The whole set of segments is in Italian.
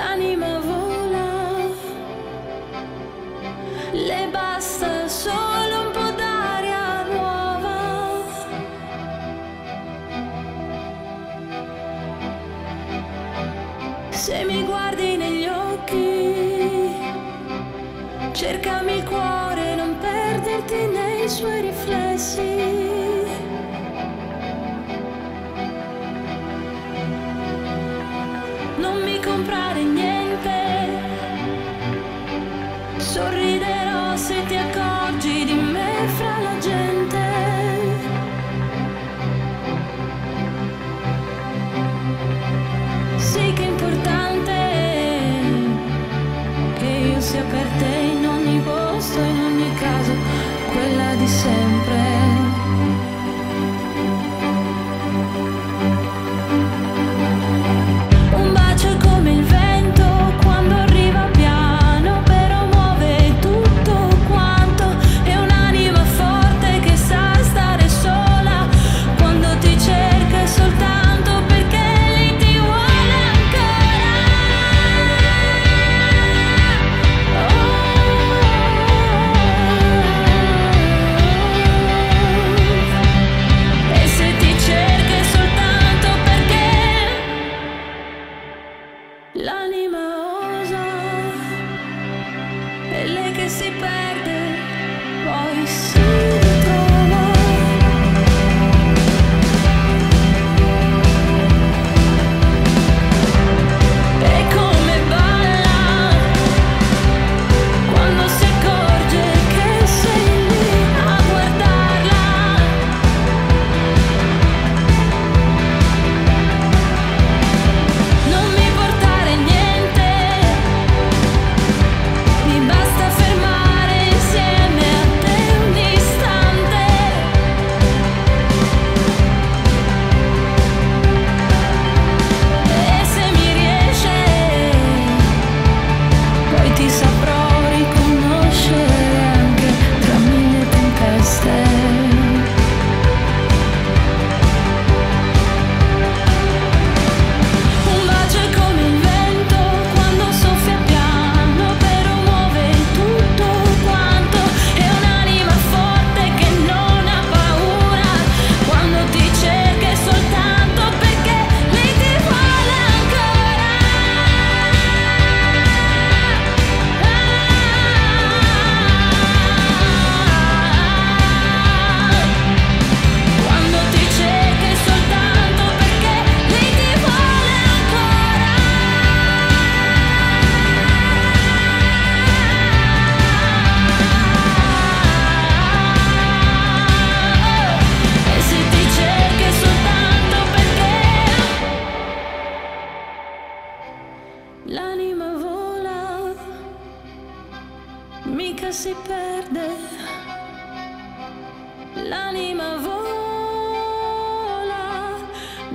l'anima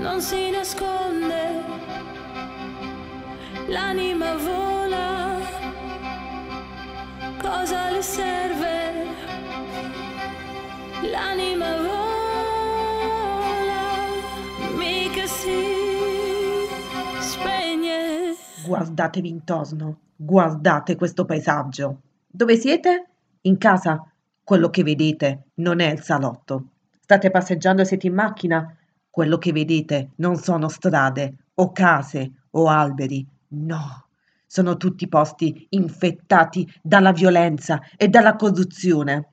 non si nasconde. L'anima vola, cosa le serve? L'anima vola, mica si spegne. Guardatevi intorno, guardate questo paesaggio. Dove siete? In casa? Quello che vedete non è il salotto. State passeggiando e siete in macchina? Quello che vedete non sono strade o case o alberi. No, sono tutti posti infettati dalla violenza e dalla corruzione.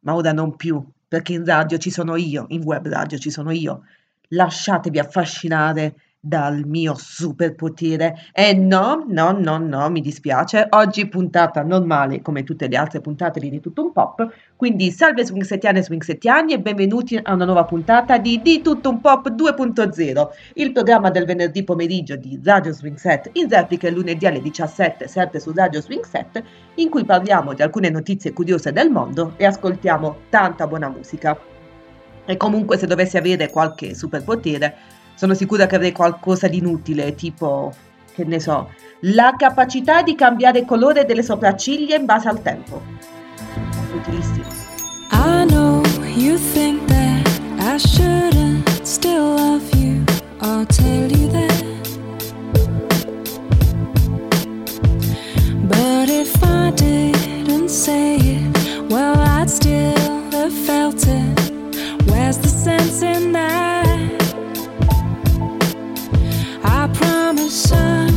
Ma ora non più, perché in radio ci sono io, in web radio ci sono io. Lasciatevi affascinare dal mio superpotere. E no, no, no, no, mi dispiace. Oggi puntata normale, come tutte le altre puntate di Tutto Un Pop. Quindi salve swingsettiane e swingsettiani e benvenuti a una nuova puntata di Di Tutto Un Pop 2.0, il programma del venerdì pomeriggio di Radio Swing Set in replica lunedì alle 17, sempre su Radio Swing Set, in cui parliamo di alcune notizie curiose del mondo e ascoltiamo tanta buona musica. E comunque se dovessi avere qualche superpotere, sono sicura che avrei qualcosa di inutile, tipo, che ne so, la capacità di cambiare colore delle sopracciglia in base al tempo. Utilissimo. I know you think that I shouldn't still love you, I'll tell you that. But if I didn't say it, well, I'd still have felt it. Where's the sense in that? sun.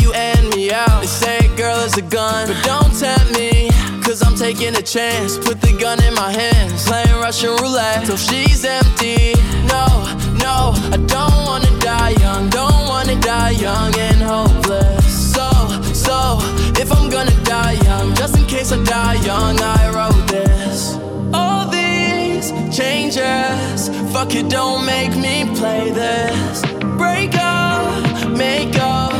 You end me out. They say girl is a gun, but don't tempt me. Cause I'm taking a chance. Put the gun in my hands. Playing Russian roulette till she's empty. No, no, I don't wanna die young. Don't wanna die young and hopeless. So, so, if I'm gonna die young, just in case I die young, I wrote this. All these changes, fuck it, don't make me play this. Break up, make up,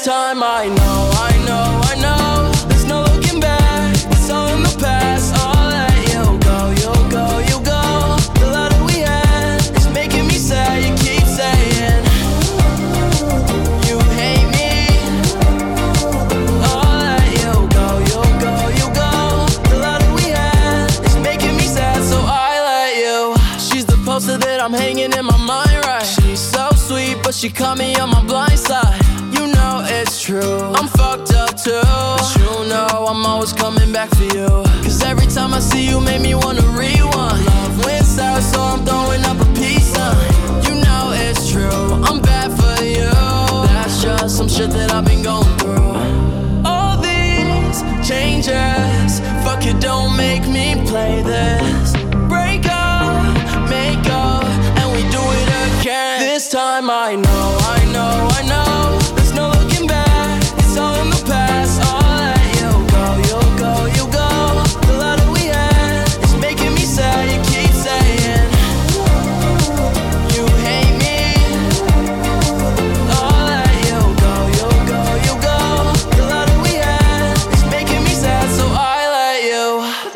This time I know, I know, I know. There's no looking back, it's all in the past. I'll let you go, you'll go, you go. The love that we had is making me sad. You keep saying you hate me. I'll let you go, you'll go, you go. The love that we had is making me sad, so I let you. She's the poster that I'm hanging in my mind, right? She's so sweet, but she caught me on my true. I'm fucked up too. But you know I'm always coming back for you. Cause every time I see you, make me wanna rewind. Love went south, so I'm throwing up a peace sign. You know it's true. I'm bad for you. That's just some shit that I've been going through. All these changes, fuck it, don't make me play this. Break up, make up, and we do it again. This time I know,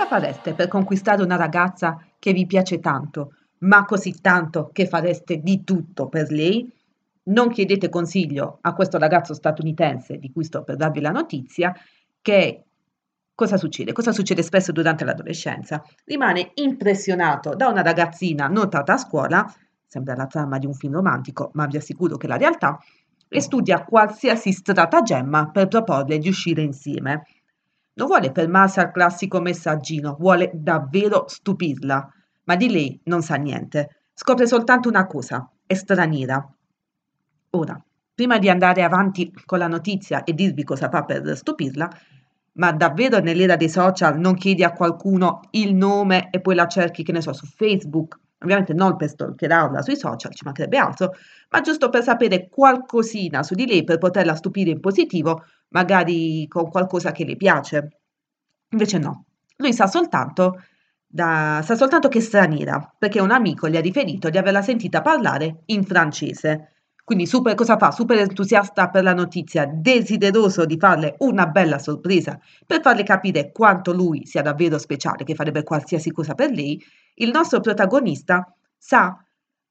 Cosa fareste per conquistare una ragazza che vi piace tanto, ma così tanto che fareste di tutto per lei? Non chiedete consiglio a questo ragazzo statunitense di cui sto per darvi la notizia, che cosa succede? Cosa succede spesso durante l'adolescenza? Rimane impressionato da una ragazzina notata a scuola, sembra la trama di un film romantico, ma vi assicuro che è la realtà, e studia qualsiasi stratagemma per proporle di uscire insieme. Non vuole fermarsi al classico messaggino, vuole davvero stupirla, ma di lei non sa niente. Scopre soltanto una cosa, è straniera. Ora, prima di andare avanti con la notizia e dirvi cosa fa per stupirla, ma davvero nell'era dei social non chiedi a qualcuno il nome e poi la cerchi, che ne so, su Facebook? Ovviamente non per stalkerarla sui social, ci mancherebbe altro, ma giusto per sapere qualcosina su di lei, per poterla stupire in positivo, magari con qualcosa che le piace. Invece no, lui sa soltanto, da, sa soltanto che è straniera, perché un amico gli ha riferito di averla sentita parlare in francese. Quindi super, cosa fa? Super entusiasta per la notizia, desideroso di farle una bella sorpresa, per farle capire quanto lui sia davvero speciale, che farebbe qualsiasi cosa per lei, il nostro protagonista sa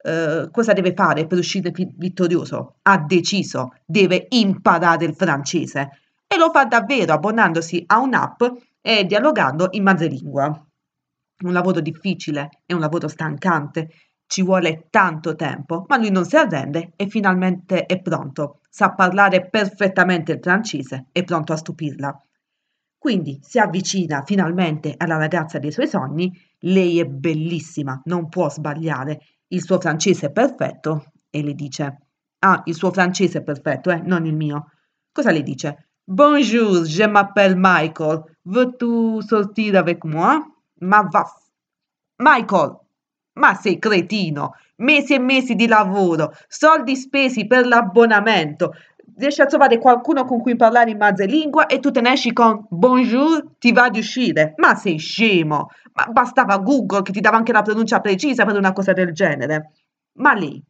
eh, cosa deve fare per uscire vittorioso. Ha deciso, deve imparare il francese e lo fa davvero abbonandosi a un'app e dialogando in madrelingua. Un lavoro difficile, è un lavoro stancante, ci vuole tanto tempo, ma lui non si arrende e finalmente è pronto. Sa parlare perfettamente il francese, è pronto a stupirla. Quindi si avvicina finalmente alla ragazza dei suoi sogni, lei è bellissima, non può sbagliare, il suo francese è perfetto e le dice, ah, il suo francese è perfetto, eh, non il mio. Cosa le dice? Bonjour, je m'appelle Michael, veux-tu sortir avec moi? Ma va... Michael, ma sei cretino! Mesi e mesi di lavoro, soldi spesi per l'abbonamento. Riesci a trovare qualcuno con cui parlare in madrelingua e tu te ne esci con bonjour, ti va di uscire. Ma sei scemo! Ma bastava Google che ti dava anche la pronuncia precisa per una cosa del genere. Ma lei,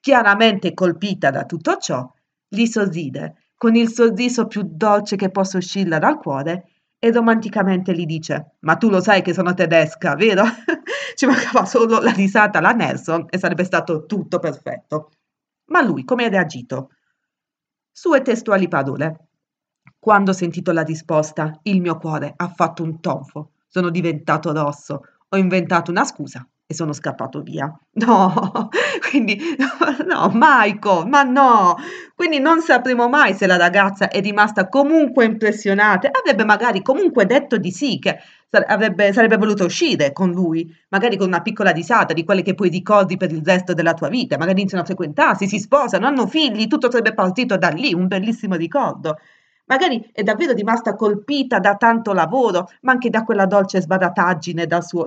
chiaramente colpita da tutto ciò, gli sorride con il sorriso più dolce che possa uscirla dal cuore e romanticamente gli dice: Ma tu lo sai che sono tedesca, vero? Ci mancava solo la risata alla Nelson e sarebbe stato tutto perfetto. Ma lui come ha reagito? Sue testuali parole. Quando ho sentito la risposta, il mio cuore ha fatto un tonfo. Sono diventato rosso. Ho inventato una scusa e sono scappato via. No, quindi no, Michael, ma no. Quindi non sapremo mai se la ragazza è rimasta comunque impressionata. Avrebbe magari comunque detto di sì, che avrebbe, sarebbe voluto uscire con lui, magari con una piccola risata di quelle che poi ricordi per il resto della tua vita. Magari iniziano a frequentarsi, si sposano, hanno figli, tutto sarebbe partito da lì, un bellissimo ricordo. Magari è davvero rimasta colpita da tanto lavoro, ma anche da quella dolce sbadataggine dal suo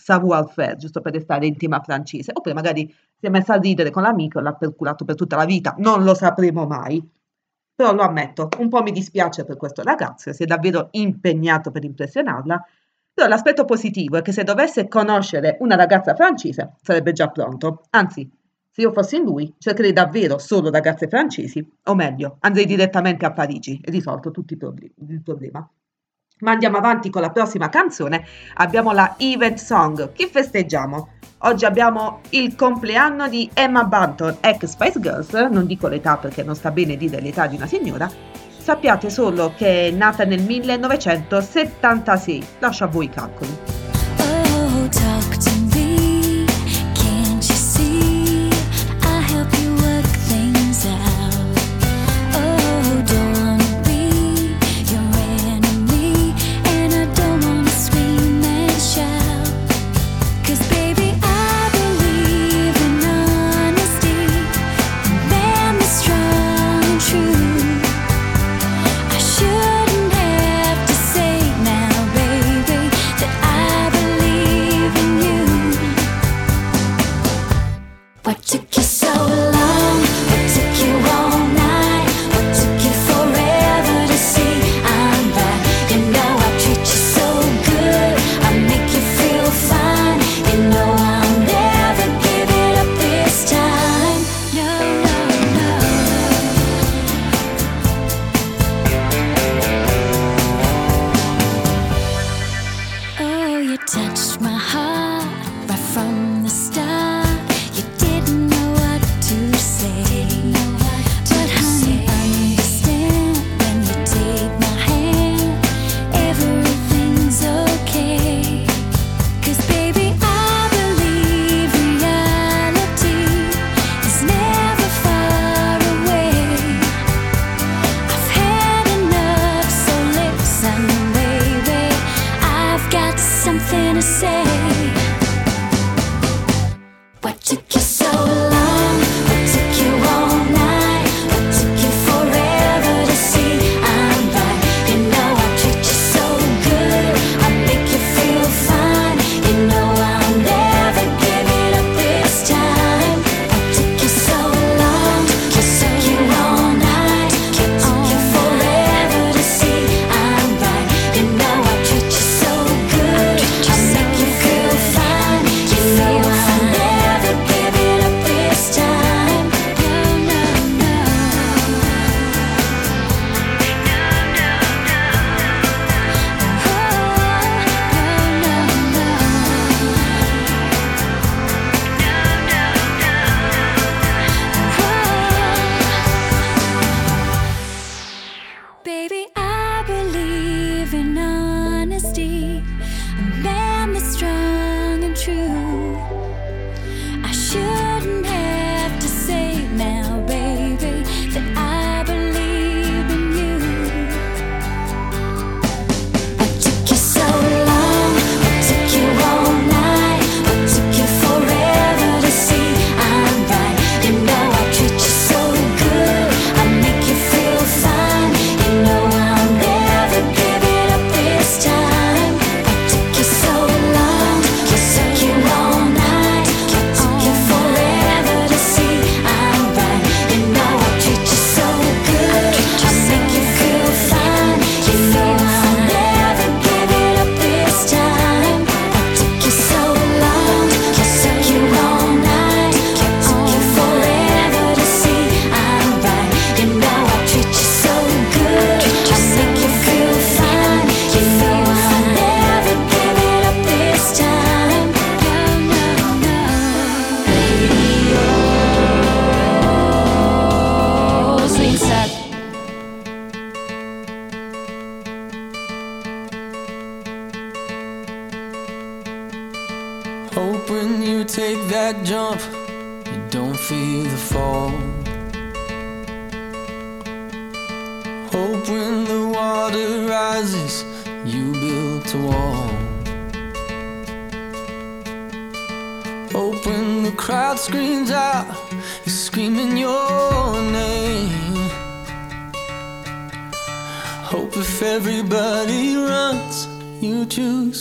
savoir savoir-faire, giusto per restare in tema francese, oppure magari si è messa a ridere con l'amico e l'ha perculato per tutta la vita, non lo sapremo mai. Però lo ammetto, un po' mi dispiace per questo ragazzo, si è davvero impegnato per impressionarla, però l'aspetto positivo è che se dovesse conoscere una ragazza francese sarebbe già pronto, anzi, se io fossi in lui, cercherei davvero solo ragazze francesi, o meglio, andrei direttamente a Parigi e risolto tutto il problema. Ma andiamo avanti con la prossima canzone. Abbiamo la Event Song. Chi festeggiamo? Oggi abbiamo il compleanno di Emma Bunton, ex Spice Girls. Non dico l'età perché non sta bene dire l'età di una signora. Sappiate solo che è nata nel 1976. Lascio a voi i calcoli. innocent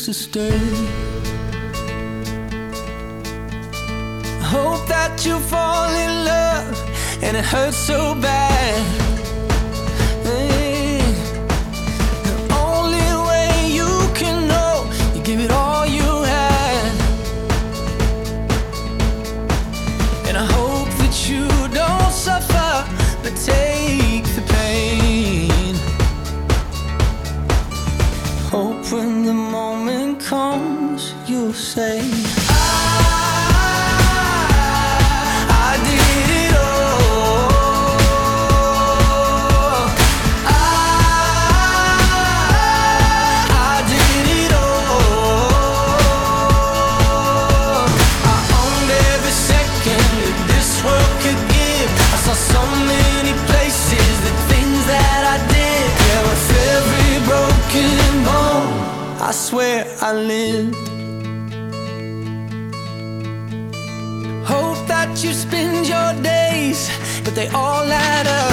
to stay. I hope that you fall in love, and it hurts so bad. Hope that you spend your days, but they all add up.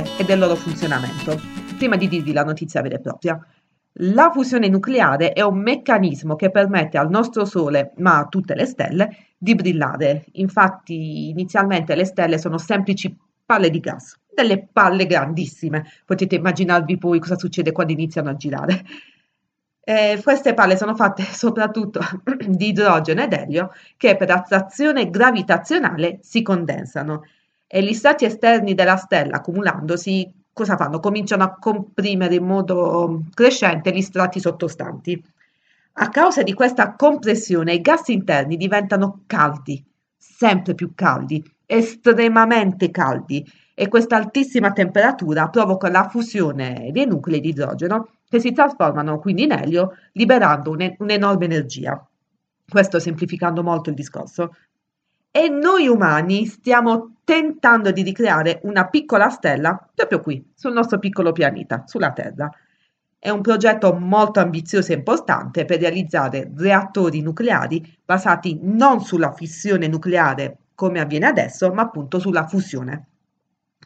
Stelle e del loro funzionamento, prima di dirvi la notizia vera e propria. La fusione nucleare è un meccanismo che permette al nostro Sole, ma a tutte le stelle, di brillare. Infatti, inizialmente le stelle sono semplici palle di gas, delle palle grandissime. Potete immaginarvi poi cosa succede quando iniziano a girare. Eh, queste palle sono fatte soprattutto di idrogeno ed elio che per attrazione gravitazionale si condensano e gli strati esterni della stella accumulandosi cosa fanno? Cominciano a comprimere in modo crescente gli strati sottostanti. A causa di questa compressione i gas interni diventano caldi, sempre più caldi, estremamente caldi e questa altissima temperatura provoca la fusione dei nuclei di idrogeno che si trasformano quindi in elio liberando un- un'enorme energia. Questo semplificando molto il discorso. E noi umani stiamo tentando di ricreare una piccola stella proprio qui, sul nostro piccolo pianeta, sulla Terra. È un progetto molto ambizioso e importante per realizzare reattori nucleari basati non sulla fissione nucleare come avviene adesso, ma appunto sulla fusione.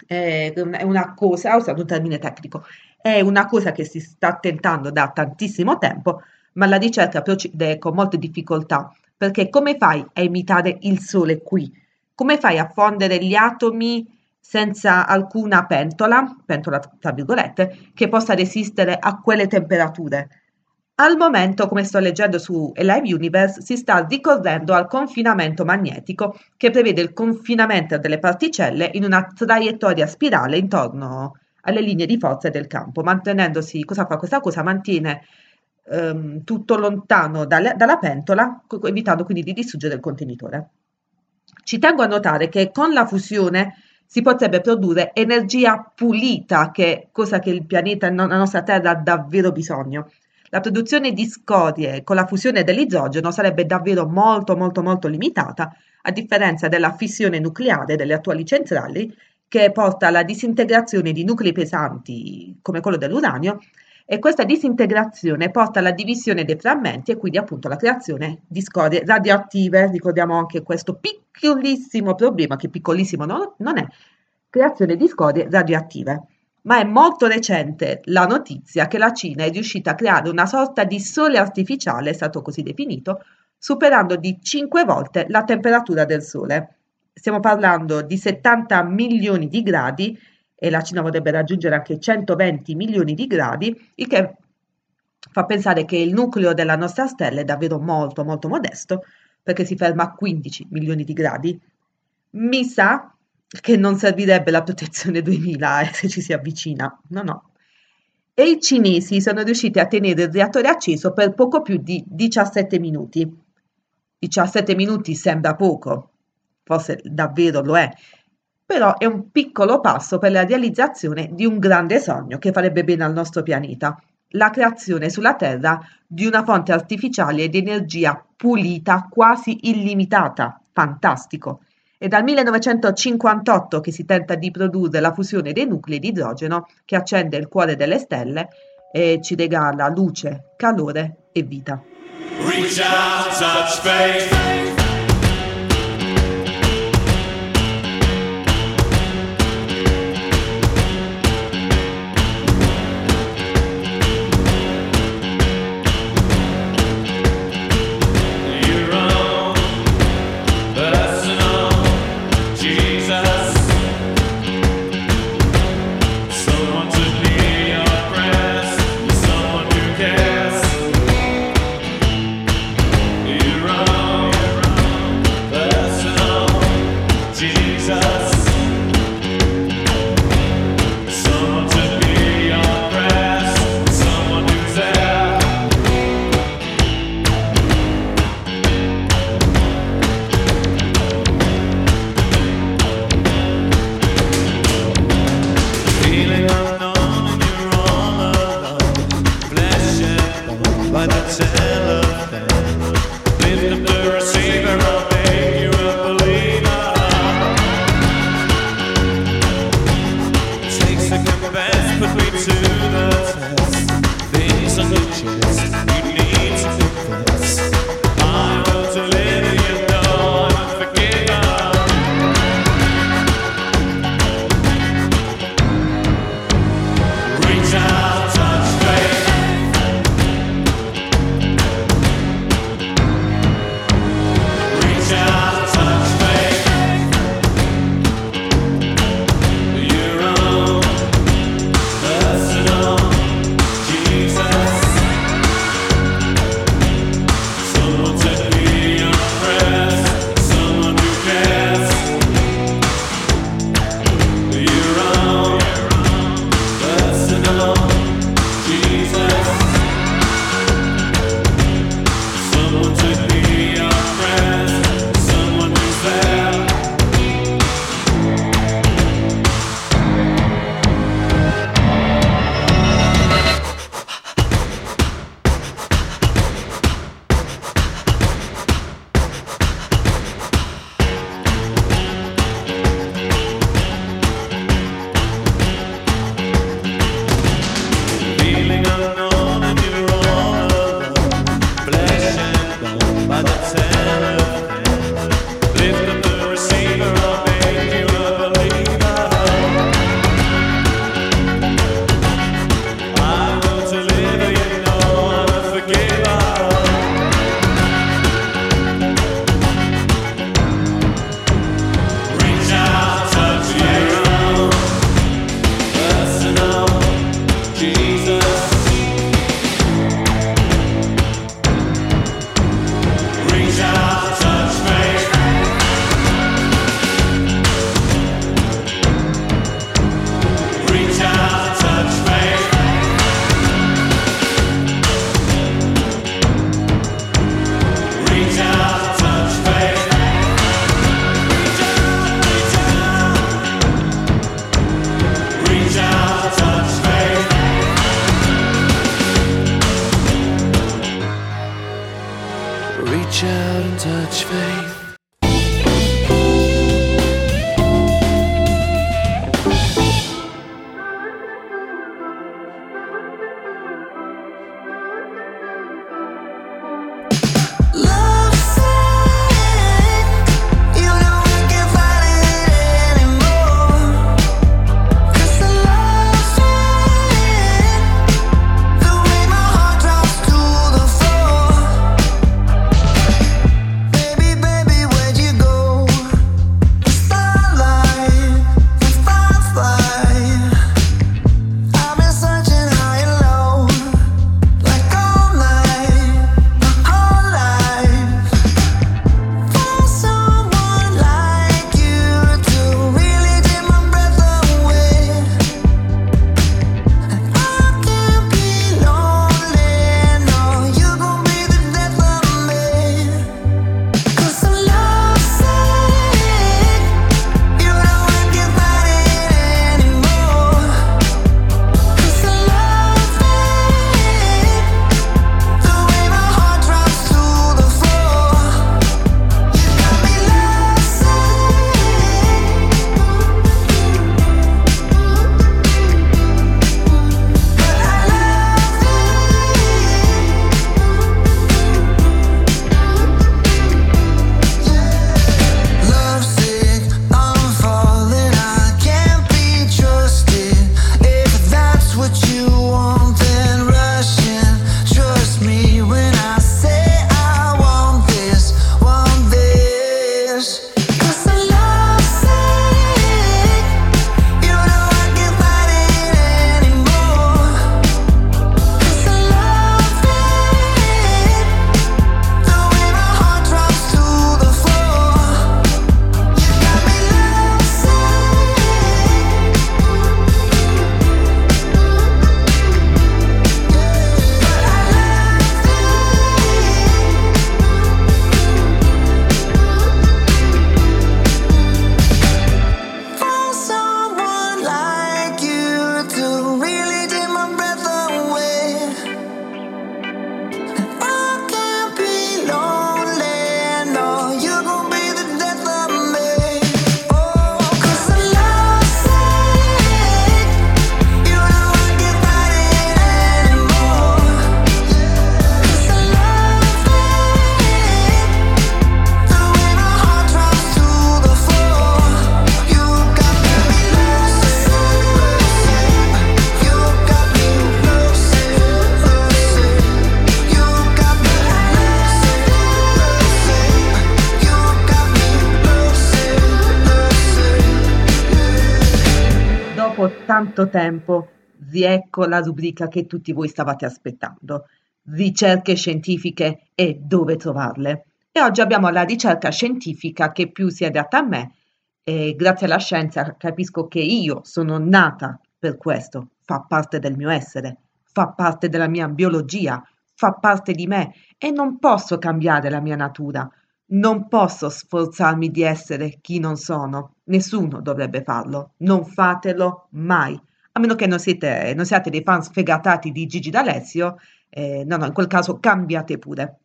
È una cosa, ho usato un termine tecnico, è una cosa che si sta tentando da tantissimo tempo, ma la ricerca procede con molte difficoltà perché come fai a imitare il sole qui? Come fai a fondere gli atomi senza alcuna pentola, pentola tra virgolette, che possa resistere a quelle temperature? Al momento, come sto leggendo su Alive Universe, si sta ricorrendo al confinamento magnetico che prevede il confinamento delle particelle in una traiettoria spirale intorno alle linee di forza del campo, mantenendosi, cosa fa questa cosa? Mantiene ehm, tutto lontano dalle, dalla pentola, evitando quindi di distruggere il contenitore. Ci tengo a notare che con la fusione si potrebbe produrre energia pulita, che cosa che il pianeta, la nostra Terra ha davvero bisogno. La produzione di scorie con la fusione dell'idrogeno sarebbe davvero molto molto molto limitata, a differenza della fissione nucleare delle attuali centrali, che porta alla disintegrazione di nuclei pesanti come quello dell'uranio e questa disintegrazione porta alla divisione dei frammenti e quindi appunto alla creazione di scorie radioattive. Ricordiamo anche questo piccolissimo problema, che piccolissimo no, non è, creazione di scorie radioattive. Ma è molto recente la notizia che la Cina è riuscita a creare una sorta di sole artificiale, è stato così definito, superando di 5 volte la temperatura del Sole. Stiamo parlando di 70 milioni di gradi e la Cina vorrebbe raggiungere anche 120 milioni di gradi, il che fa pensare che il nucleo della nostra stella è davvero molto molto modesto, perché si ferma a 15 milioni di gradi. Mi sa che non servirebbe la protezione 2000 eh, se ci si avvicina, no no. E i cinesi sono riusciti a tenere il reattore acceso per poco più di 17 minuti. 17 minuti sembra poco, forse davvero lo è, però è un piccolo passo per la realizzazione di un grande sogno che farebbe bene al nostro pianeta, la creazione sulla Terra di una fonte artificiale di energia pulita quasi illimitata. Fantastico! È dal 1958 che si tenta di produrre la fusione dei nuclei di idrogeno che accende il cuore delle stelle e ci regala luce, calore e vita. Reach out, touch faith. Ecco la rubrica che tutti voi stavate aspettando. Ricerche scientifiche e dove trovarle. E oggi abbiamo la ricerca scientifica che più si adatta a me e grazie alla scienza capisco che io sono nata per questo, fa parte del mio essere, fa parte della mia biologia, fa parte di me e non posso cambiare la mia natura. Non posso sforzarmi di essere chi non sono, nessuno dovrebbe farlo, non fatelo mai, a meno che non siete, non siate dei fan sfegatati di Gigi D'Alessio, eh, no, no, in quel caso cambiate pure,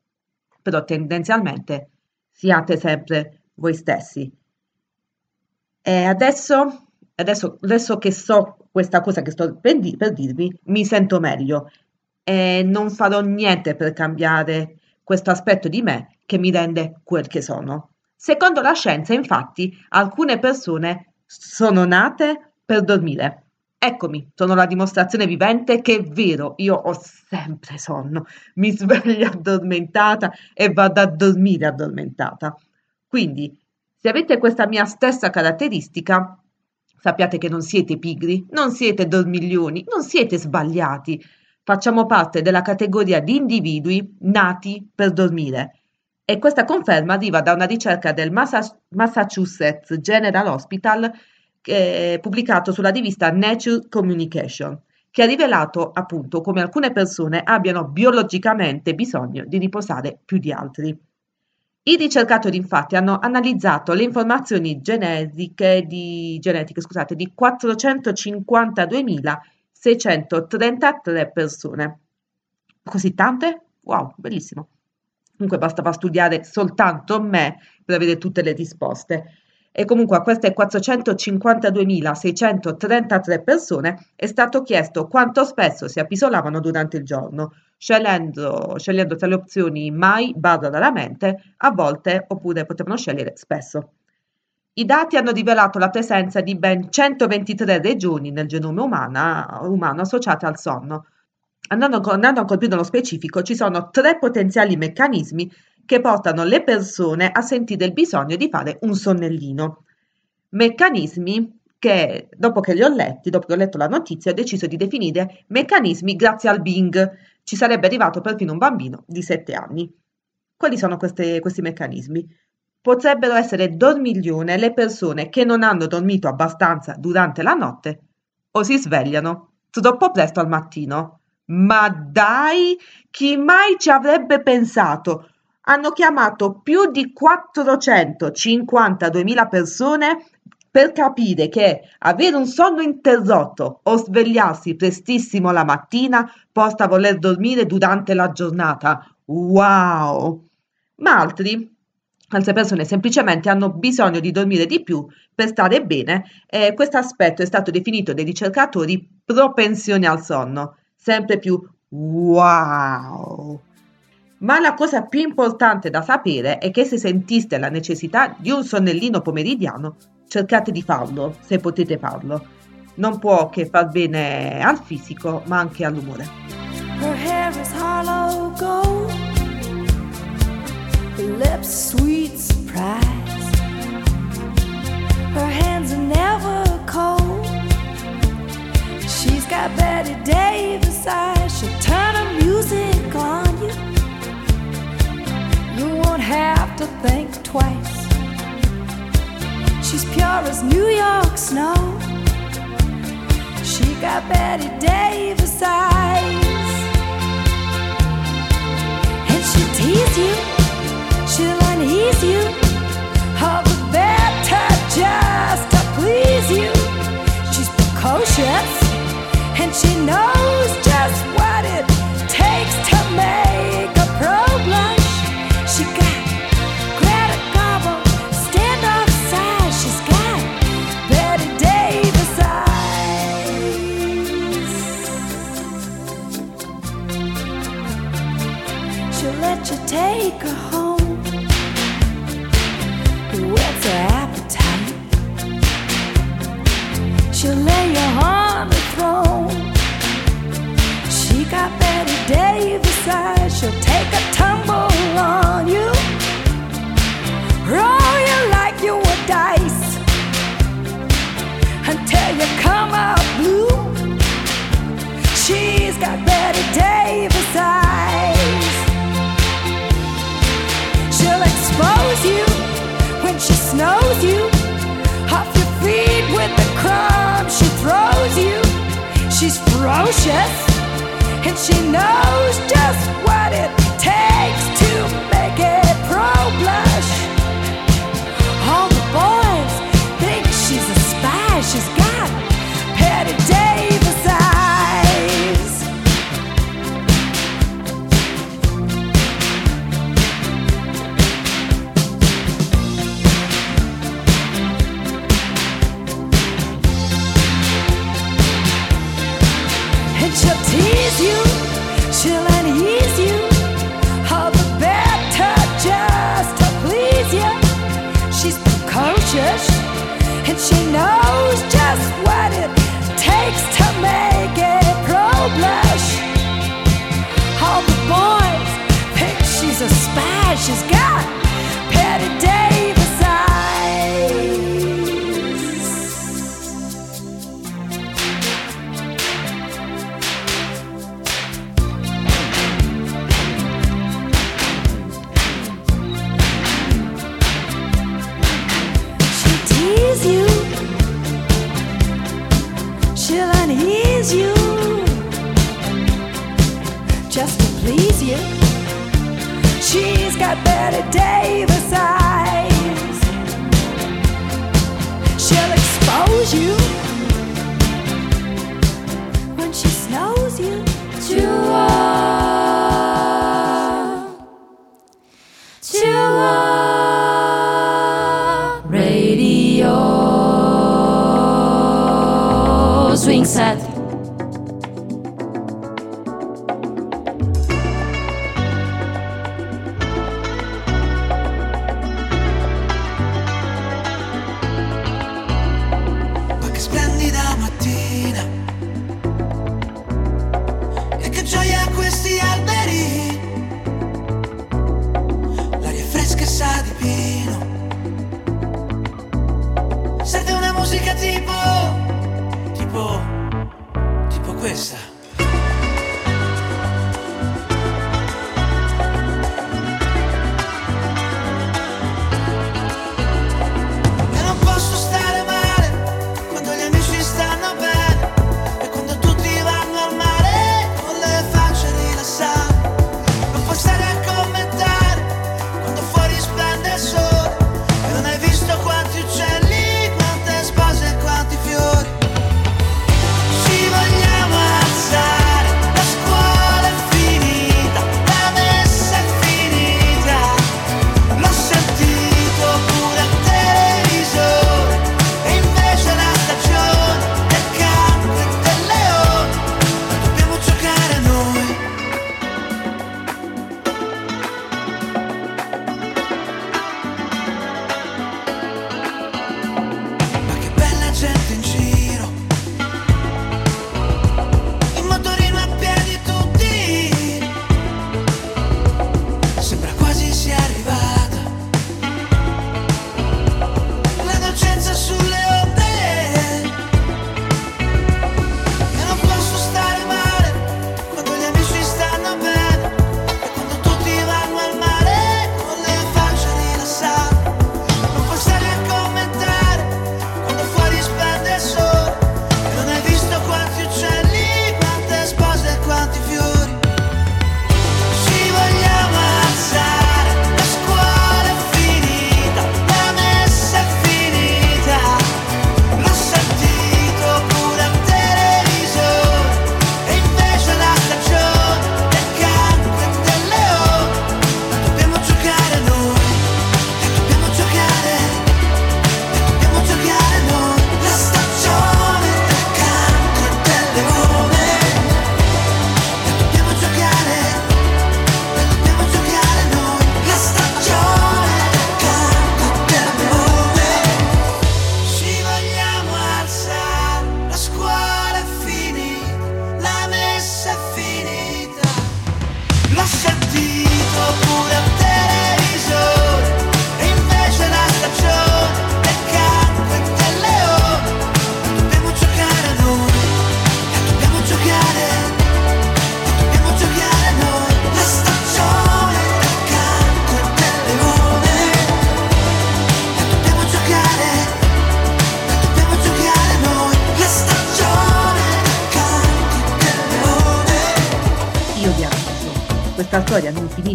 però tendenzialmente siate sempre voi stessi. E adesso, adesso, adesso che so questa cosa che sto per, di- per dirvi, mi sento meglio e non farò niente per cambiare questo aspetto di me che mi rende quel che sono. Secondo la scienza, infatti, alcune persone sono nate per dormire. Eccomi, sono la dimostrazione vivente che è vero, io ho sempre sonno, mi sveglio addormentata e vado a dormire addormentata. Quindi, se avete questa mia stessa caratteristica, sappiate che non siete pigri, non siete dormiglioni, non siete sbagliati. Facciamo parte della categoria di individui nati per dormire. E questa conferma arriva da una ricerca del Massa- Massachusetts General Hospital eh, pubblicato sulla rivista Nature Communication, che ha rivelato appunto come alcune persone abbiano biologicamente bisogno di riposare più di altri. I ricercatori infatti hanno analizzato le informazioni genetiche di, genetiche, scusate, di 452.633 persone. Così tante? Wow, bellissimo. Comunque bastava studiare soltanto me per avere tutte le risposte. E comunque a queste 452.633 persone è stato chiesto quanto spesso si appisolavano durante il giorno, scegliendo, scegliendo tra le opzioni mai, barra raramente, a volte oppure potevano scegliere spesso. I dati hanno rivelato la presenza di ben 123 regioni nel genome umana- umano associate al sonno. Andando, andando ancora più nello specifico, ci sono tre potenziali meccanismi che portano le persone a sentire il bisogno di fare un sonnellino. Meccanismi che, dopo che li ho letti, dopo che ho letto la notizia, ho deciso di definire meccanismi grazie al Bing. Ci sarebbe arrivato perfino un bambino di 7 anni. Quali sono queste- questi meccanismi? Potrebbero essere dormiglione le persone che non hanno dormito abbastanza durante la notte o si svegliano troppo presto al mattino. Ma dai, chi mai ci avrebbe pensato? Hanno chiamato più di 452.000 persone per capire che avere un sonno interrotto o svegliarsi prestissimo la mattina porta a voler dormire durante la giornata. Wow! Ma altri Altre persone semplicemente hanno bisogno di dormire di più per stare bene e questo aspetto è stato definito dai ricercatori propensione al sonno, sempre più wow. Ma la cosa più importante da sapere è che se sentiste la necessità di un sonnellino pomeridiano, cercate di farlo, se potete farlo. Non può che far bene al fisico, ma anche all'umore. Her hair is hollow gold, her lips sweet surprise. Her hands are never cold. She's got Betty Davis eyes. She'll turn her music on you. You won't have to think twice. She's pure as New York snow. She got Betty Davis eyes. And she'll tease you, she'll unease you. All the better just to please you. She's precocious, and she knows got Betty Davis eyes. She'll expose you when she you off your feet with the crumbs she throws you. She's ferocious and she knows just what it takes to make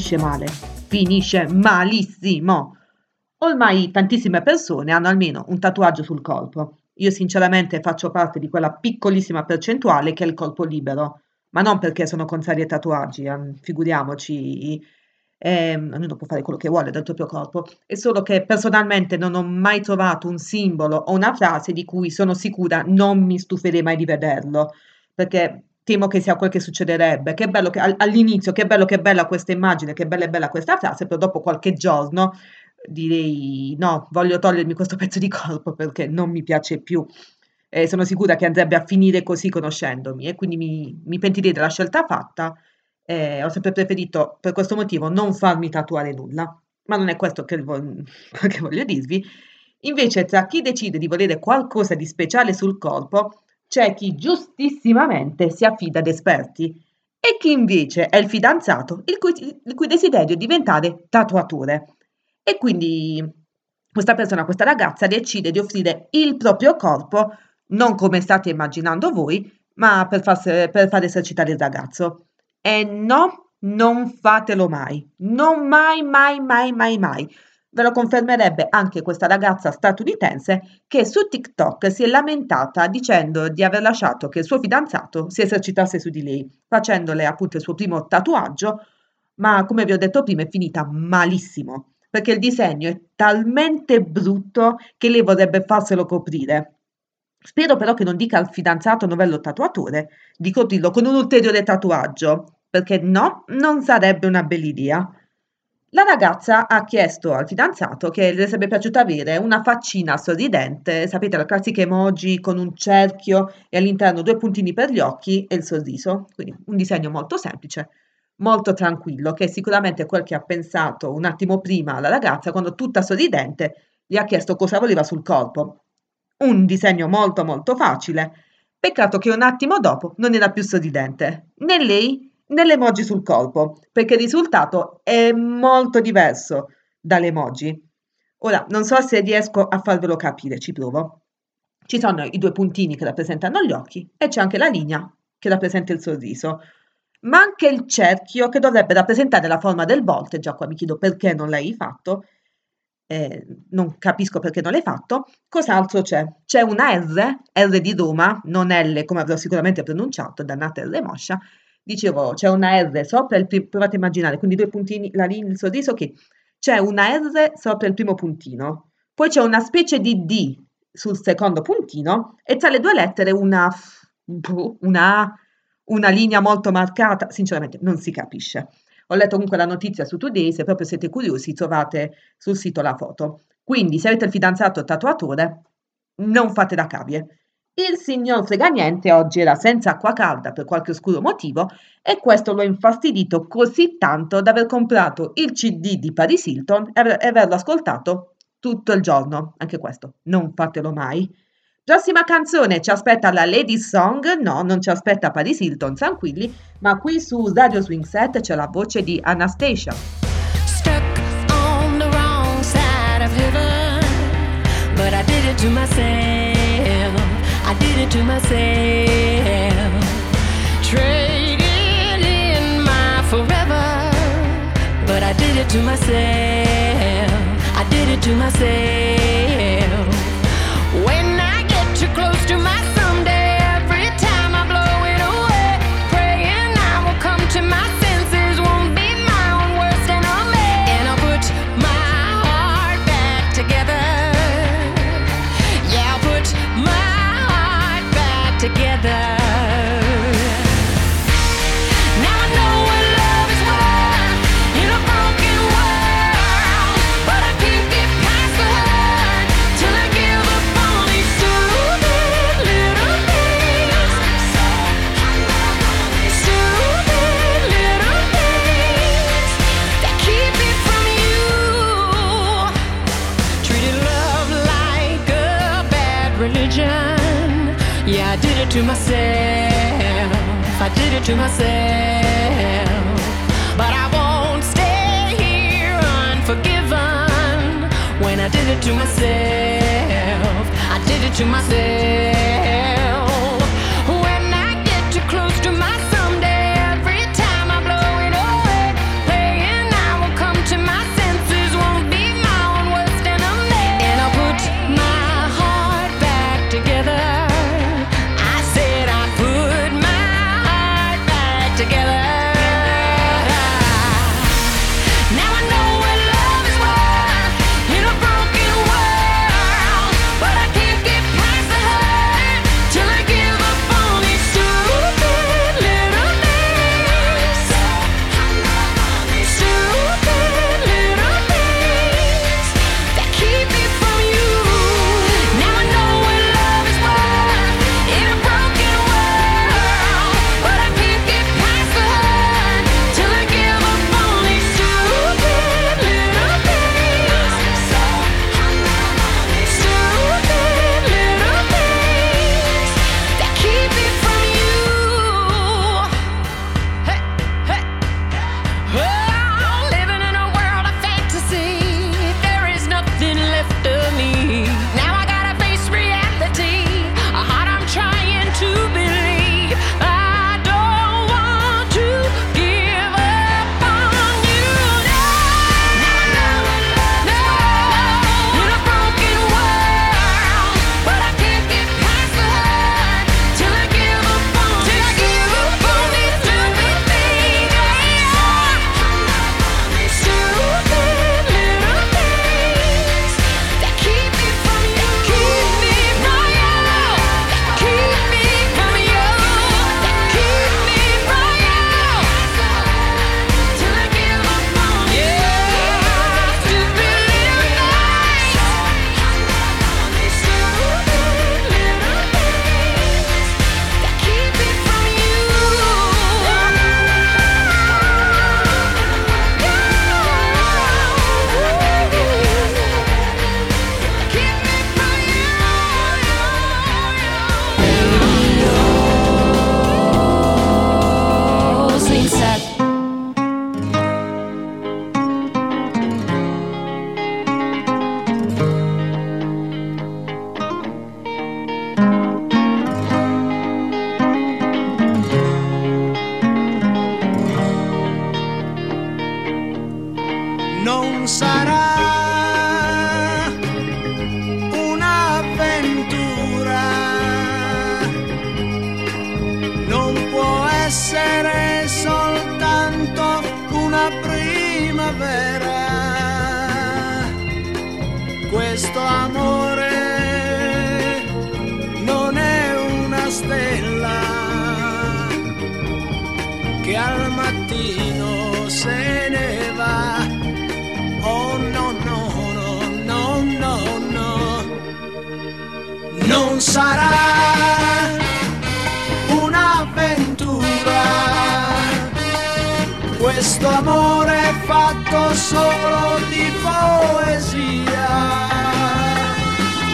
finisce male, finisce malissimo. Ormai tantissime persone hanno almeno un tatuaggio sul corpo. Io sinceramente faccio parte di quella piccolissima percentuale che ha il corpo libero, ma non perché sono contraria ai tatuaggi, eh, figuriamoci, ehm, ognuno può fare quello che vuole del proprio corpo, è solo che personalmente non ho mai trovato un simbolo o una frase di cui sono sicura non mi stuferei mai di vederlo, perché temo che sia quel che succederebbe. Che bello che al- all'inizio, che bello, che bella questa immagine, che bella e bella questa frase, però dopo qualche giorno direi no, voglio togliermi questo pezzo di corpo perché non mi piace più. E sono sicura che andrebbe a finire così conoscendomi e quindi mi, mi pentirei della scelta fatta. Eh, ho sempre preferito per questo motivo non farmi tatuare nulla, ma non è questo che, vo- che voglio dirvi. Invece, tra chi decide di volere qualcosa di speciale sul corpo, c'è chi giustissimamente si affida ad esperti e chi invece è il fidanzato il cui, il cui desiderio è diventare tatuatore. E quindi questa persona, questa ragazza, decide di offrire il proprio corpo, non come state immaginando voi, ma per, farse- per far esercitare il ragazzo. E no, non fatelo mai. Non mai, mai, mai, mai, mai. Ve lo confermerebbe anche questa ragazza statunitense che su TikTok si è lamentata dicendo di aver lasciato che il suo fidanzato si esercitasse su di lei, facendole appunto il suo primo tatuaggio, ma come vi ho detto prima è finita malissimo, perché il disegno è talmente brutto che lei vorrebbe farselo coprire. Spero però che non dica al fidanzato novello tatuatore di coprirlo con un ulteriore tatuaggio, perché no, non sarebbe una bella idea. La ragazza ha chiesto al fidanzato che le sarebbe piaciuto avere una faccina sorridente, sapete, la classica emoji con un cerchio e all'interno due puntini per gli occhi e il sorriso, quindi un disegno molto semplice, molto tranquillo, che è sicuramente quel che ha pensato un attimo prima la ragazza quando tutta sorridente gli ha chiesto cosa voleva sul corpo. Un disegno molto molto facile. Peccato che un attimo dopo non era più sorridente, né lei né l'emoji sul corpo, perché il risultato è molto diverso dall'emoji. Ora, non so se riesco a farvelo capire, ci provo. Ci sono i due puntini che rappresentano gli occhi e c'è anche la linea che rappresenta il sorriso, ma anche il cerchio che dovrebbe rappresentare la forma del volte, già qua mi chiedo perché non l'hai fatto, eh, non capisco perché non l'hai fatto. Cos'altro c'è? C'è una R, R di Roma, non L come avrò sicuramente pronunciato, dannata R moscia. Dicevo, c'è una R sopra il primo, provate a immaginare, quindi due puntini, la linea, il sorriso, che c'è una R sopra il primo puntino, poi c'è una specie di D sul secondo puntino e tra le due lettere una, una, una linea molto marcata, sinceramente non si capisce. Ho letto comunque la notizia su Today, se proprio siete curiosi trovate sul sito la foto. Quindi se avete il fidanzato tatuatore, non fate da cavie. Il signor Freganiente oggi era senza acqua calda per qualche oscuro motivo e questo lo ha infastidito così tanto da aver comprato il CD di Paris Hilton e e averlo ascoltato tutto il giorno. Anche questo, non fatelo mai. Prossima canzone ci aspetta la Lady Song, no, non ci aspetta Paris Hilton, tranquilli, ma qui su Radio Swing Set c'è la voce di Anastasia. stuck on the wrong side of heaven. But I did it to myself. I did it to myself. Traded in my forever. But I did it to myself. I did it to myself. Religion. Yeah, I did it to myself. I did it to myself. But I won't stay here unforgiven. When I did it to myself, I did it to myself. Solo di poesia.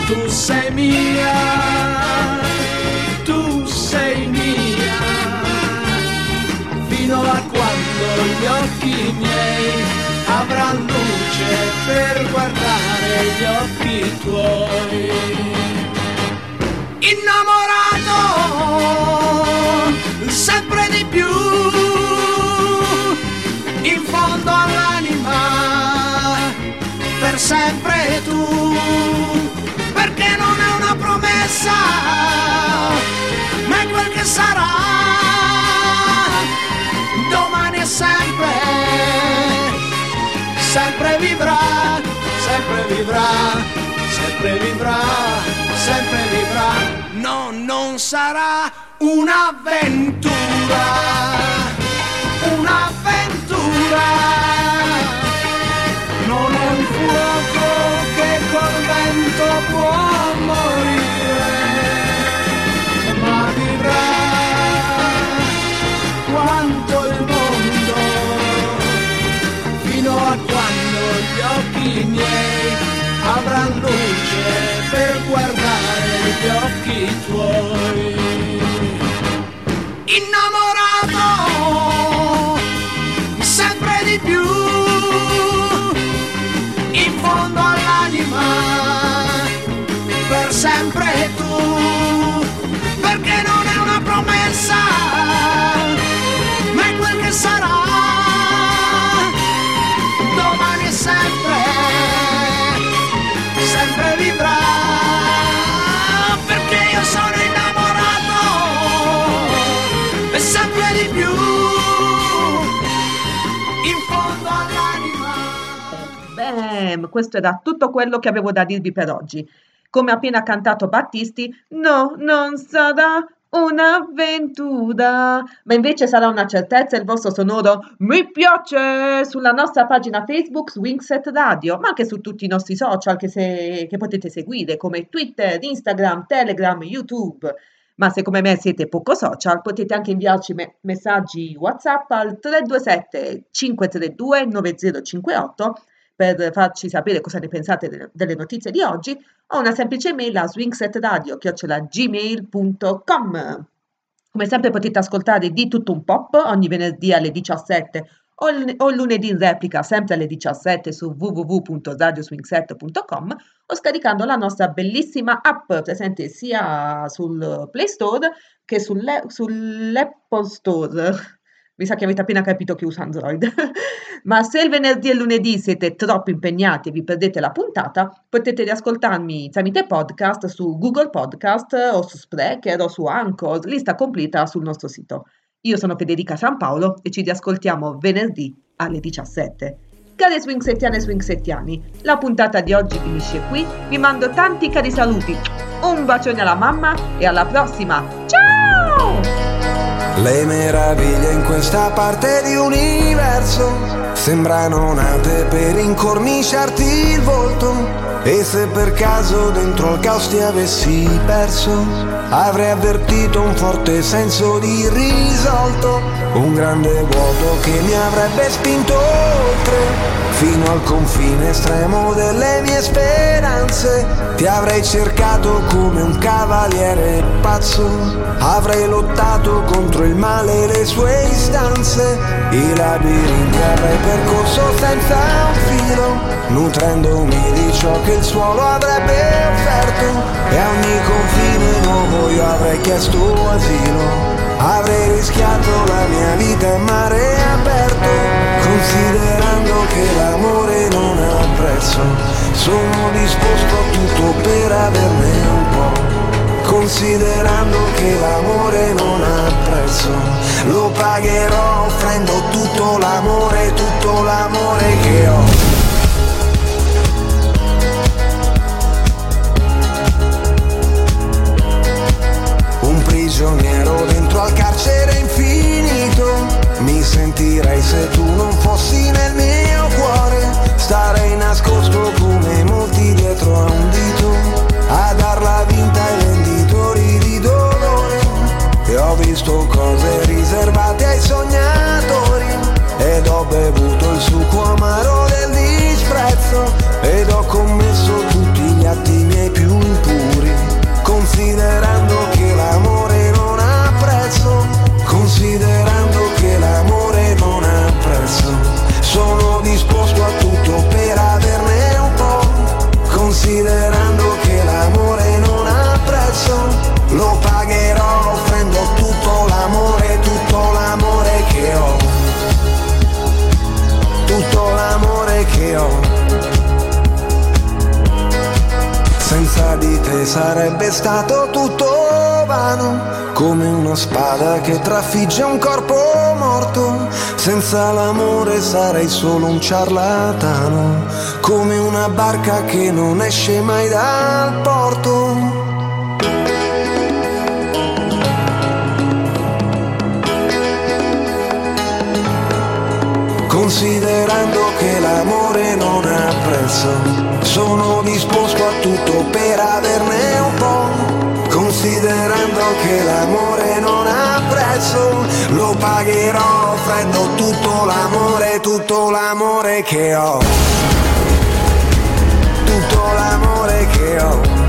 Tu sei mia, tu sei mia, fino a quando gli occhi miei avranno luce per guardare gli occhi tuoi innamorato sempre di più in fondo sempre tu perché non è una promessa ma è quel che sarà. Domani è sempre sempre vivrà sempre vivrà sempre vivrà sempre vivrà. No non sarà un'avventura un'avventura tuoi. Innamorato sempre di più, in fondo all'anima, per sempre tu, perché non è una promessa, Bam, questo era tutto quello che avevo da dirvi per oggi. Come appena cantato Battisti, no, non sarà un'avventura, ma invece sarà una certezza il vostro sonoro mi piace sulla nostra pagina Facebook Swingset Radio, ma anche su tutti i nostri social che, se- che potete seguire come Twitter, Instagram, Telegram, YouTube. Ma se come me siete poco social, potete anche inviarci me- messaggi WhatsApp al 327 532 9058 per farci sapere cosa ne pensate de- delle notizie di oggi o una semplice mail a swingsetradio.gmail.com Come sempre potete ascoltare di tutto un pop ogni venerdì alle 17 o o lunedì in replica sempre alle 17 su www.radioswingset.com o scaricando la nostra bellissima app presente sia sul Play Store che sull'Apple Store. Mi sa che avete appena capito che uso Android. Ma se il venerdì e il lunedì siete troppo impegnati e vi perdete la puntata, potete riascoltarmi tramite podcast su Google Podcast o su Spreaker o su Anchor, lista completa sul nostro sito. Io sono Federica San Paolo e ci riascoltiamo venerdì alle 17. Cari swingsettiane e swingsettiani, la puntata di oggi finisce qui. Vi mando tanti cari saluti. Un bacione alla mamma e alla prossima. Ciao! Le meraviglie in questa parte di universo sembrano nate per incorniciarti il volto. E se per caso dentro il caos ti avessi perso, avrei avvertito un forte senso di risolto. Un grande vuoto che mi avrebbe spinto oltre fino al confine estremo delle mie speranze. Ti avrei cercato come un cavaliere pazzo, avrei lottato contro il male e le sue istanze. I labirinti avrei percorso senza un filo, nutrendomi di ciò che il suolo avrebbe offerto. E a ogni confine nuovo io avrei chiesto asilo. Avrei rischiato la mia vita in mare aperto, considerando che l'amore non ha prezzo. Sono disposto a tutto per averne un po', considerando che l'amore non ha prezzo. Lo pagherò offrendo tutto l'amore, tutto l'amore che ho. Un prigioniero dentro al carcere infinito. Mi sentirei se tu non fossi nel mio cuore. Starei nascosto come molti dietro a un dito. A darla vinta ai venditori di dolore. E ho visto cose riservate ai sognatori. Ed ho bevuto il succo amaro del disprezzo. Ed ho commesso tutti gli atti miei più impuri. Considerando che l'amore non ha prezzo, considerando prezzo, sono disposto a tutto per averne un po', considerando che l'amore non ha prezzo, lo pagherò offrendo tutto l'amore, tutto l'amore che ho, tutto l'amore che ho. Senza di te sarebbe stato tutto vano, come una spada che trafigge un corpo morto. Senza l'amore sarei solo un ciarlatano, come una barca che non esce mai dal porto. Considerando che l'amore non ha prezzo, sono disposto a tutto per averne un po'. Considerando che l'amore non ha prezzo, lo pagherò offrendo tutto l'amore, tutto l'amore che ho. Tutto l'amore che ho.